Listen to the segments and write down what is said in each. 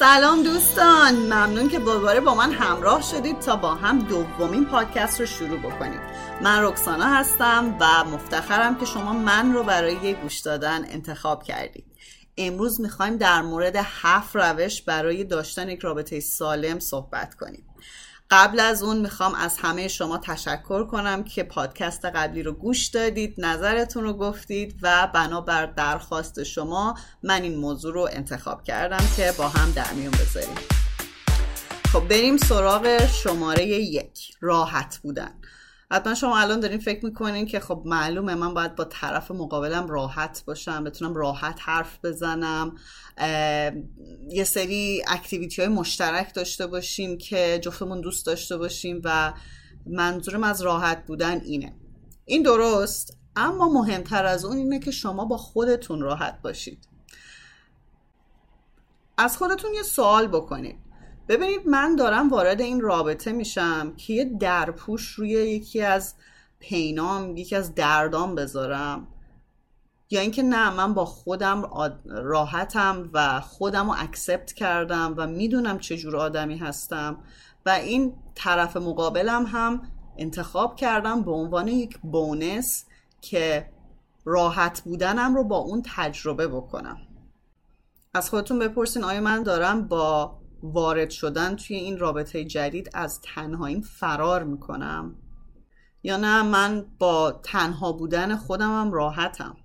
سلام دوستان. ممنون که دوباره با من همراه شدید تا با هم دومین پادکست رو شروع بکنیم. من رکسانا هستم و مفتخرم که شما من رو برای گوش دادن انتخاب کردید. امروز می‌خوایم در مورد هفت روش برای داشتن یک رابطه سالم صحبت کنیم. قبل از اون می‌خوام از همه شما تشکر کنم که پادکست قبلی رو گوش دادید نظرتون رو گفتید و بنابر درخواست شما من این موضوع رو انتخاب کردم که با هم در میون بذاریم. خب بریم سراغ شماره یک راحت بودن. حتما شما الان دارین فکر می‌کنین که خب معلومه من باید با طرف مقابلم راحت باشم بتونم راحت حرف بزنم. یه سری اکتیویتی های مشترک داشته باشیم که جفتمون دوست داشته باشیم و منظورم از راحت بودن اینه. این درست اما مهمتر از اون اینه که شما با خودتون راحت باشید. از خودتون یه سوال بکنید. ببینید من دارم وارد این رابطه میشم که یه درپوش روی یکی از پینام یکی از دردام بذارم. یا اینکه نه من با خودم راحتم و خودم رو اکسپت کردم و می‌دونم چجور آدمی هستم. و این طرف مقابلم هم انتخاب کردم به عنوان یک بونس که راحت بودنم رو با اون تجربه بکنم. از خودتون بپرسین آیا من دارم با وارد شدن توی این رابطه جدید از تنهاییم فرار می‌کنم. یا نه من با تنها بودن خودمم راحتم.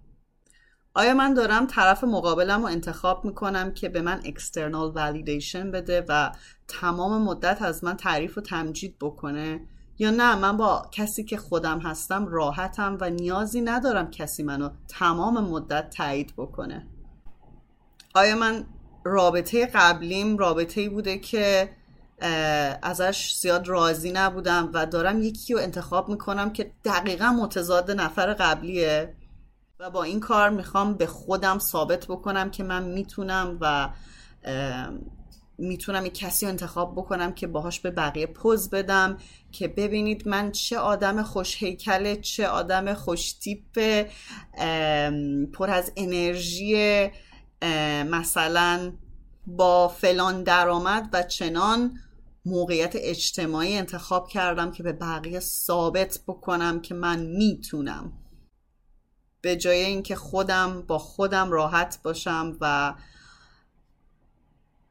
آیا من دارم طرف مقابلم رو انتخاب می‌کنم که به من اکسترنال ولیدیشن بده و تمام مدت از من تعریف و تمجید بکنه؟ یا نه من با کسی که خودم هستم راحتم و نیازی ندارم کسی منو تمام مدت تایید بکنه؟ آیا من رابطه قبلیم رابطه بوده که ازش زیاد راضی نبودم و دارم یکی رو انتخاب می‌کنم که دقیقا متضاد نفر قبلیه و با این کار می‌خوام به خودم ثابت بکنم که من می‌تونم و می‌تونم یک کسی رو انتخاب بکنم که باهاش به بقیه پوز بدم که ببینید من چه آدم خوش هیکله چه آدم خوش تیپ پر از انرژی مثلا با فلان درآمد و چنان موقعیت اجتماعی انتخاب کردم که به بقیه ثابت بکنم که من می‌تونم. به جای اینکه خودم با خودم راحت باشم و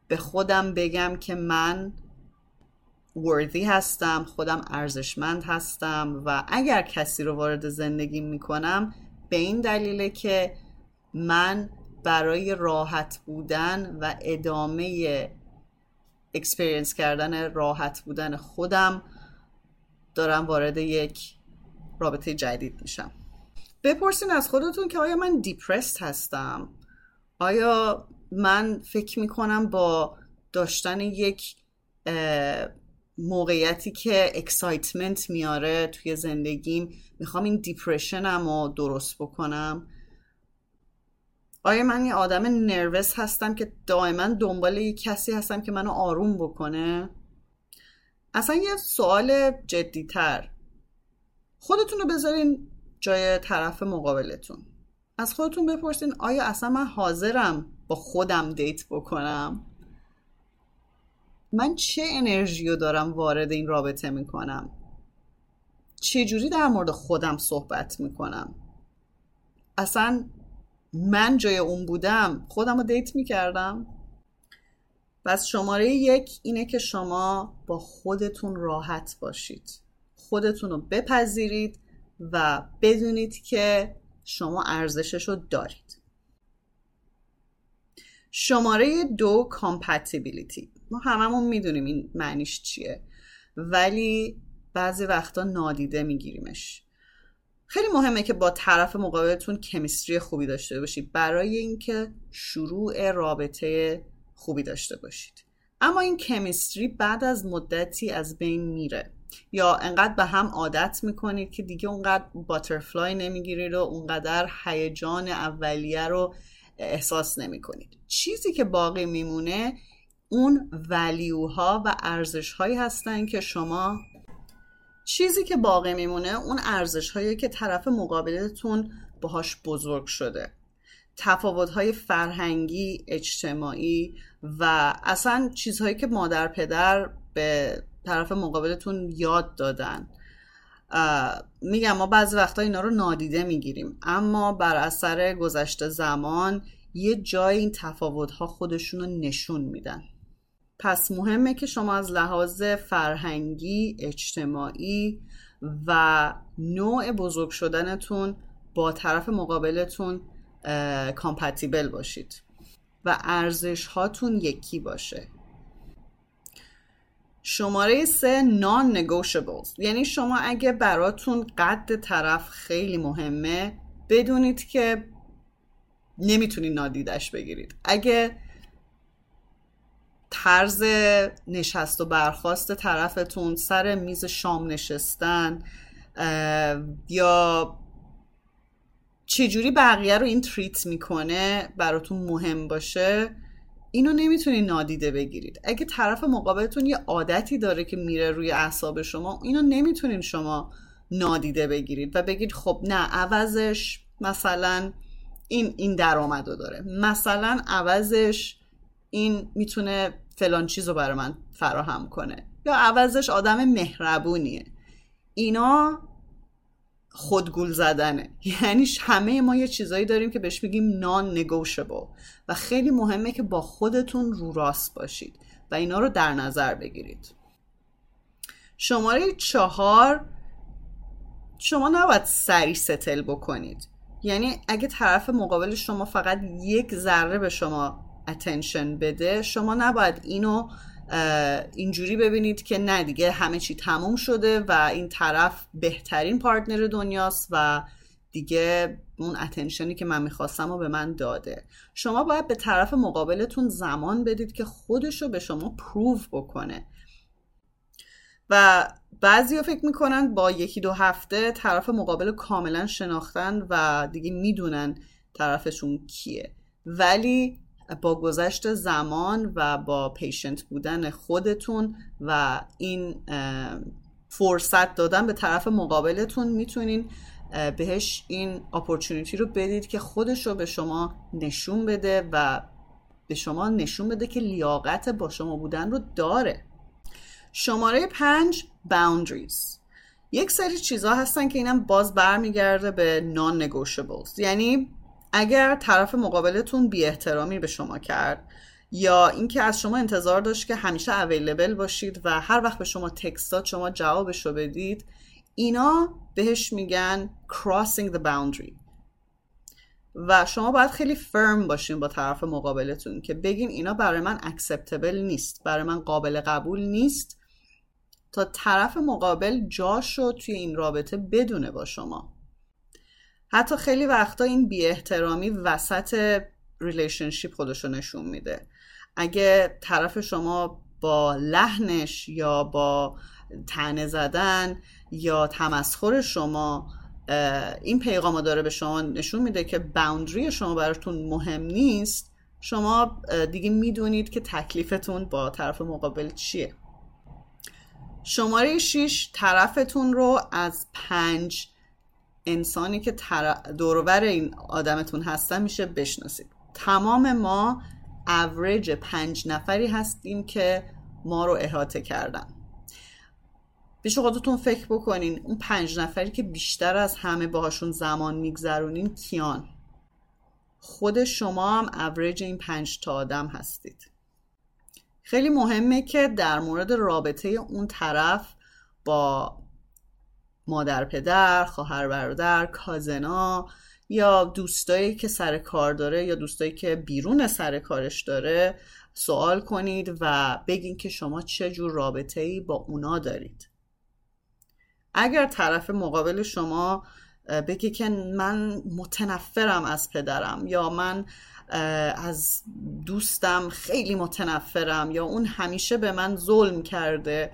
به خودم بگم که من worthy هستم خودم ارزشمند هستم و اگر کسی رو وارد زندگی می‌کنم به این دلیله که من برای راحت بودن و ادامه experience کردن راحت بودن خودم دارم وارد یک رابطه جدید میشم. بپرسین از خودتون که آیا من desperate هستم؟ آیا من فکر می‌کنم با داشتن یک موقعیتی که اکسایتمنت میاره توی زندگیم می‌خوام این دیپرشنم رو درست بکنم؟ آیا من یه آدم نروس هستم که دائما دنبال یه کسی هستم که منو آروم بکنه؟ اصلا یه سوال جدیتر. خودتون رو بذارین جای طرف مقابلتون. از خودتون بپرسین آیا اصلا من حاضرم با خودم دیت بکنم؟ من چه انرژی رو دارم وارد این رابطه می‌کنم؟ چه جوری در مورد خودم صحبت می‌کنم؟ اصلا من جای اون بودم خودم رو دیت می‌کردم. پس شماره یک اینه که شما با خودتون راحت باشید. خودتون رو بپذیرید و بدونید که شما ارزشش رو دارید. شماره دو کامپتیبیلیتی ما هممون می‌دونیم این معنیش چیه. ولی بعضی وقتا نادیده میگیریمش. خیلی مهمه که با طرف مقابلتون کمیستری خوبی داشته باشید. برای اینکه شروع رابطه خوبی داشته باشید. اما این کمیستری بعد از مدتی از بین میره. یا انقدر به هم عادت می‌کنید که دیگه اونقدر باترفلای نمی‌گیرید و اونقدر هیجان اولیه رو احساس نمی‌کنید. چیزی که باقی میمونه اون ولیوها و ارزش هایی هستن که شما چیزی که باقی میمونه اون ارزش هایی که طرف مقابلتون باهاش بزرگ شده. تفاوت‌های فرهنگی اجتماعی و اصلا چیزهایی که مادر پدر به طرف مقابلتون یاد دادن. میگم ما بعضی وقتا اینا رو نادیده می‌گیریم اما بر اثر گذشته زمان یه جای این تفاوت ها خودشون رو نشون میدن. پس مهمه که شما از لحاظ فرهنگی اجتماعی و نوع بزرگ شدنتون با طرف مقابلتون کامپتیبل باشید و ارزش هاتون یکی باشه. شماره سه نان negotiables یعنی شما اگه براتون قد طرف خیلی مهمه بدونید که نمی‌تونید نادیدش بگیرید. اگه طرز نشست و برخواست طرفتون سر میز شام نشستن یا چجوری بقیه رو این تریت می‌کنه براتون مهم باشه اینو نمی‌تونی نادیده بگیرید. اگه طرف مقابلتون یه عادتی داره که میره روی اعصاب شما اینو نمی‌تونین شما نادیده بگیرید و بگید خب نه عوضش مثلا این این درآمد رو داره. مثلا عوضش این می‌تونه فلان چیز رو برای من فراهم کنه. یا عوضش آدم مهربونیه. اینا خودگول زدنه. یعنی همه ما یه چیزایی داریم که بهش میگیم نان نگوشبل و خیلی مهمه که با خودتون رو راست باشید و اینا رو در نظر بگیرید. شماره چهار شما نباید سری ستل بکنید. یعنی اگه طرف مقابل شما فقط یک ذره به شما اتنشن بده. شما نباید اینو اینجوری ببینید که نه دیگه همه چی تموم شده و این طرف بهترین پارتنر دنیاست و دیگه اون اتنشنی که من می‌خواستم و به من داده. شما باید به طرف مقابلتون زمان بدید که خودش رو به شما پروف بکنه. و بعضی فکر می‌کنن با یکی دو هفته طرف مقابل کاملا شناختن و دیگه می‌دونن طرفشون کیه. ولی با گذشت زمان و با پیشنت بودن خودتون و این فرصت دادن به طرف مقابلتون می‌تونین بهش این اپورتونیتی رو بدید که خودش رو به شما نشون بده و به شما نشون بده که لیاقت با شما بودن رو داره. شماره پنج boundaries. یک سری چیزها هستن که اینم باز برمیگرده به non negotiables یعنی اگر طرف مقابلتون بی احترامی به شما کرد یا اینکه از شما انتظار داشت که همیشه اویلیبل باشید و هر وقت به شما تکست داد شما جوابش رو بدید اینا بهش میگن crossing the boundary. و شما باید خیلی فرم باشین با طرف مقابلتون که بگین اینا برای من اکسپتبل نیست برای من قابل قبول نیست تا طرف مقابل جاشو توی این رابطه بدونه با شما. حتی خیلی وقتا این بی احترامی وسط relationship خودشو نشون میده. اگه طرف شما با لحنش یا با تنه زدن یا تمسخر شما این پیغام داره به شما نشون میده که boundary شما براتون مهم نیست شما دیگه می‌دونید که تکلیفتون با طرف مقابل چیه. شماره 6 طرفتون رو از پنج انسانی که دورور این آدمتون هستن میشه بشناسید. تمام ما اوریج پنج نفری هستیم که ما رو احاطه کردن. بیش خودتون فکر بکنین اون پنج نفری که بیشتر از همه باهاشون زمان میگذرونین کیان؟ خود شما هم اوریج این پنج تا آدم هستید. خیلی مهمه که در مورد رابطه اون طرف با مادر پدر خواهر برادر کازنا یا دوستایی که سر کار داره یا دوستایی که بیرون سر کارش داره سوال کنید و بگین که شما چه جور رابطه ای با اونا دارید. اگر طرف مقابل شما بگه که من متنفرم از پدرم یا من از دوستم خیلی متنفرم یا اون همیشه به من ظلم کرده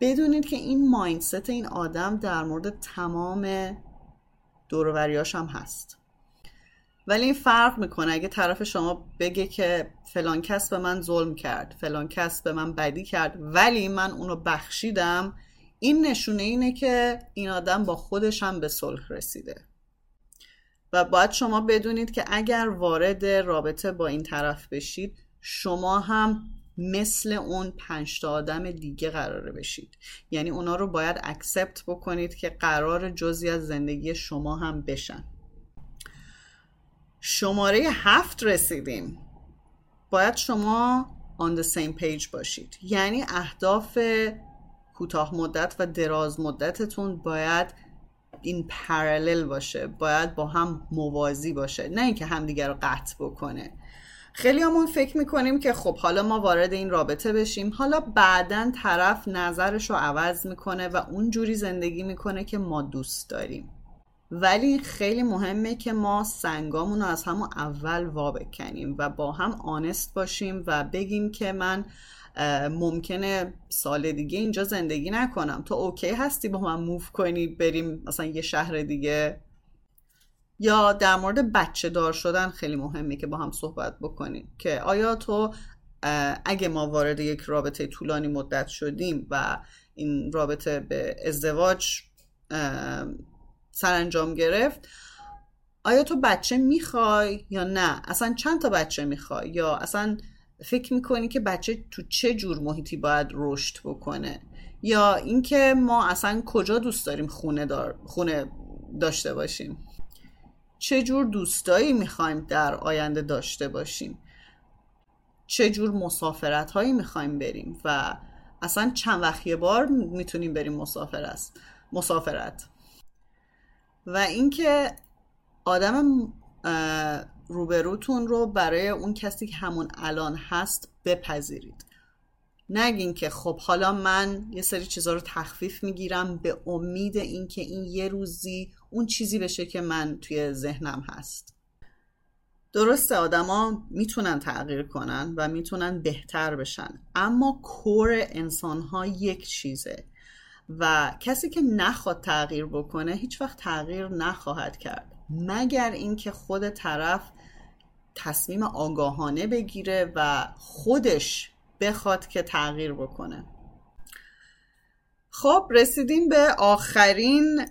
بدونید که این مایندست این آدم در مورد تمام دوروریاش هم هست. ولی این فرق می‌کنه اگه طرف شما بگه که فلان کس به من ظلم کرد فلان کس به من بدی کرد ولی من اونو بخشیدم این نشونه اینه که این آدم با خودش هم به صلح رسیده. و باید شما بدونید که اگر وارد رابطه با این طرف بشید شما هم مثل اون پنج تا آدم دیگه قراره بشید. یعنی اونا رو باید اکسپت بکنید که قرار جزی از زندگی شما هم بشن. شماره هفت رسیدیم. باید شما on the same page باشید. یعنی اهداف کوتاه مدت و دراز مدتتون باید این پرالل باشه. باید با هم موازی باشه. نه اینکه همدیگه رو قطع بکنه. خیلی همون فکر می‌کنیم که خب حالا ما وارد این رابطه بشیم. حالا بعدا طرف نظرش رو عوض می‌کنه و اونجوری زندگی می‌کنه که ما دوست داریم. ولی خیلی مهمه که ما سنگامون رو از همون اول وا بکنیم و با هم آنست باشیم و بگیم که من ممکنه سال دیگه اینجا زندگی نکنم. تو اوکی هستی با من موف کنی بریم مثلا یه شهر دیگه؟ یا در مورد بچه دار شدن خیلی مهمه که با هم صحبت بکنیم که آیا تو اگه ما وارد یک رابطه طولانی مدت شدیم و این رابطه به ازدواج سرانجام گرفت آیا تو بچه می‌خوای یا نه؟ اصلا چند تا بچه می‌خوای؟ یا اصلا فکر می‌کنی که بچه تو چه جور محیطی باید رشد بکنه؟ یا اینکه ما اصلا کجا دوست داریم خونه, دار... خونه داشته باشیم؟ چه جور دوستایی می‌خوایم در آینده داشته باشیم؟ چه جور مسافرت هایی می‌خوایم بریم؟ و اصلا چند وقت بار می‌تونیم بریم مسافر است مسافرت. و اینکه آدم روبروتون رو برای اون کسی که همون الان هست بپذیرید. نگین که خب حالا من یه سری چیزها رو تخفیف می‌گیرم به امید اینکه این یه روزی اون چیزی بشه که من توی ذهنم هست. درسته آدما می‌تونن تغییر کنن و می‌تونن بهتر بشن. اما کور انسان ها یک چیزه و کسی که نخواد تغییر بکنه هیچ وقت تغییر نخواهد کرد. مگر اینکه خود طرف تصمیم آگاهانه بگیره و خودش بخواد که تغییر بکنه. خب رسیدیم به آخرین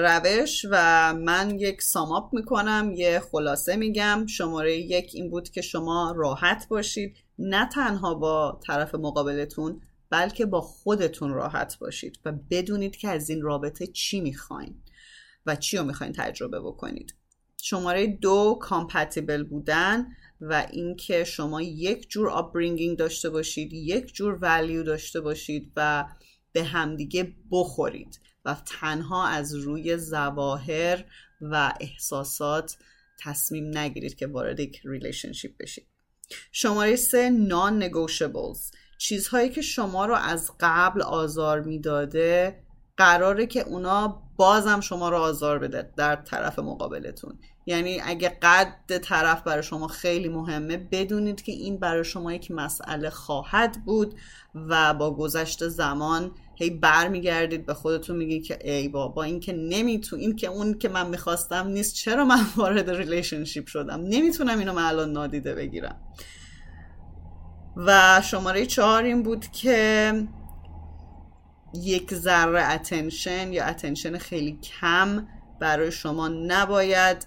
روش و من یک sum up می‌کنم یه خلاصه میگم. شماره یک این بود که شما راحت باشید. نه تنها با طرف مقابلتون بلکه با خودتون راحت باشید و بدونید که از این رابطه چی می‌خواین و چی رو می‌خواین تجربه بکنید. شماره دو compatible بودن و اینکه شما یک جور upbringing داشته باشید یک جور value داشته باشید و به همدیگه بخورید و تنها از روی ظواهر و احساسات تصمیم نگیرید که وارد یک relationship بشید. شماره سه non-negotiables چیزهایی که شما رو از قبل آزار می‌داده قراره که اونا بازم شما رو آزار بده در طرف مقابلتون. یعنی اگه قد طرف برای شما خیلی مهمه بدونید که این برای شما یک مسئله خواهد بود و با گذشت زمان هی برمیگردید به خودتون میگید که ای بابا این که نمیتون این که اون که من می‌خواستم نیست. چرا من وارد relationship شدم؟ نمی‌تونم اینو من الان نادیده بگیرم. و شماره چهار این بود که یک ذره attention یا attention خیلی کم برای شما نباید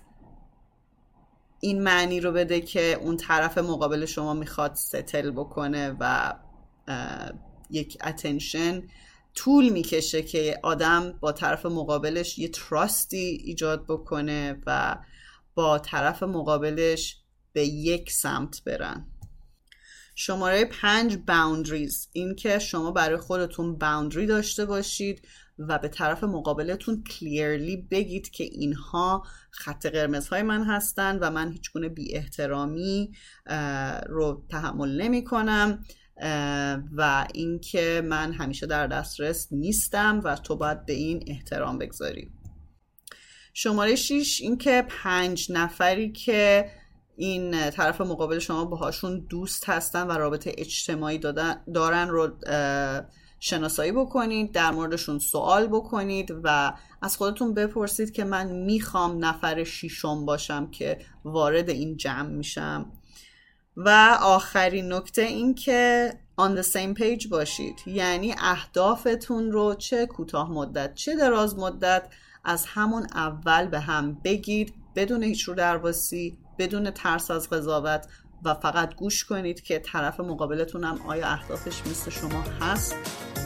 این معنی رو بده که اون طرف مقابل شما می‌خواد settle بکنه و یک اتنشن طول می‌کشه که آدم با طرف مقابلش یه تراستی ایجاد بکنه و با طرف مقابلش به یک سمت برن. شماره پنج باوندریز این که شما برای خودتون باوندری داشته باشید و به طرف مقابلتون کلیرلی بگید که اینها خط قرمزهای من هستند و من هیچ گونه بی احترامی رو تحمل نمی کنم و اینکه من همیشه در دسترس نیستم و تو باید به این احترام بگذاری. شماره 6 اینکه پنج نفری که این طرف مقابل شما باهاشون دوست هستن و رابطه اجتماعی دارن رو شناسایی بکنید در موردشون سوال بکنید و از خودتون بپرسید که من می‌خوام نفر شیشم باشم که وارد این جمع میشم. و آخرین نکته این که on the same page باشید. یعنی اهدافتون رو چه کوتاه مدت چه دراز مدت از همون اول به هم بگید بدون هیچ رو درواسی. بدون ترس از قضاوت و فقط گوش کنید که طرف مقابلتون هم آیا اهدافش مثل شما هست؟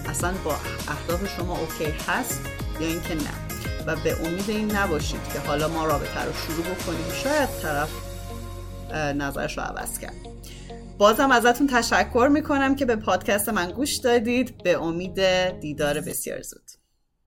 اصلا با اهداف شما اوکی هست یا اینکه نه؟ و به امید این نباشید که حالا ما رابطه رو شروع بکنیم. شاید طرف نظرش رو عوض کرد. بازم ازتون تشکر می‌کنم که به پادکست من گوش دادید. به امید دیدار بسیار زود.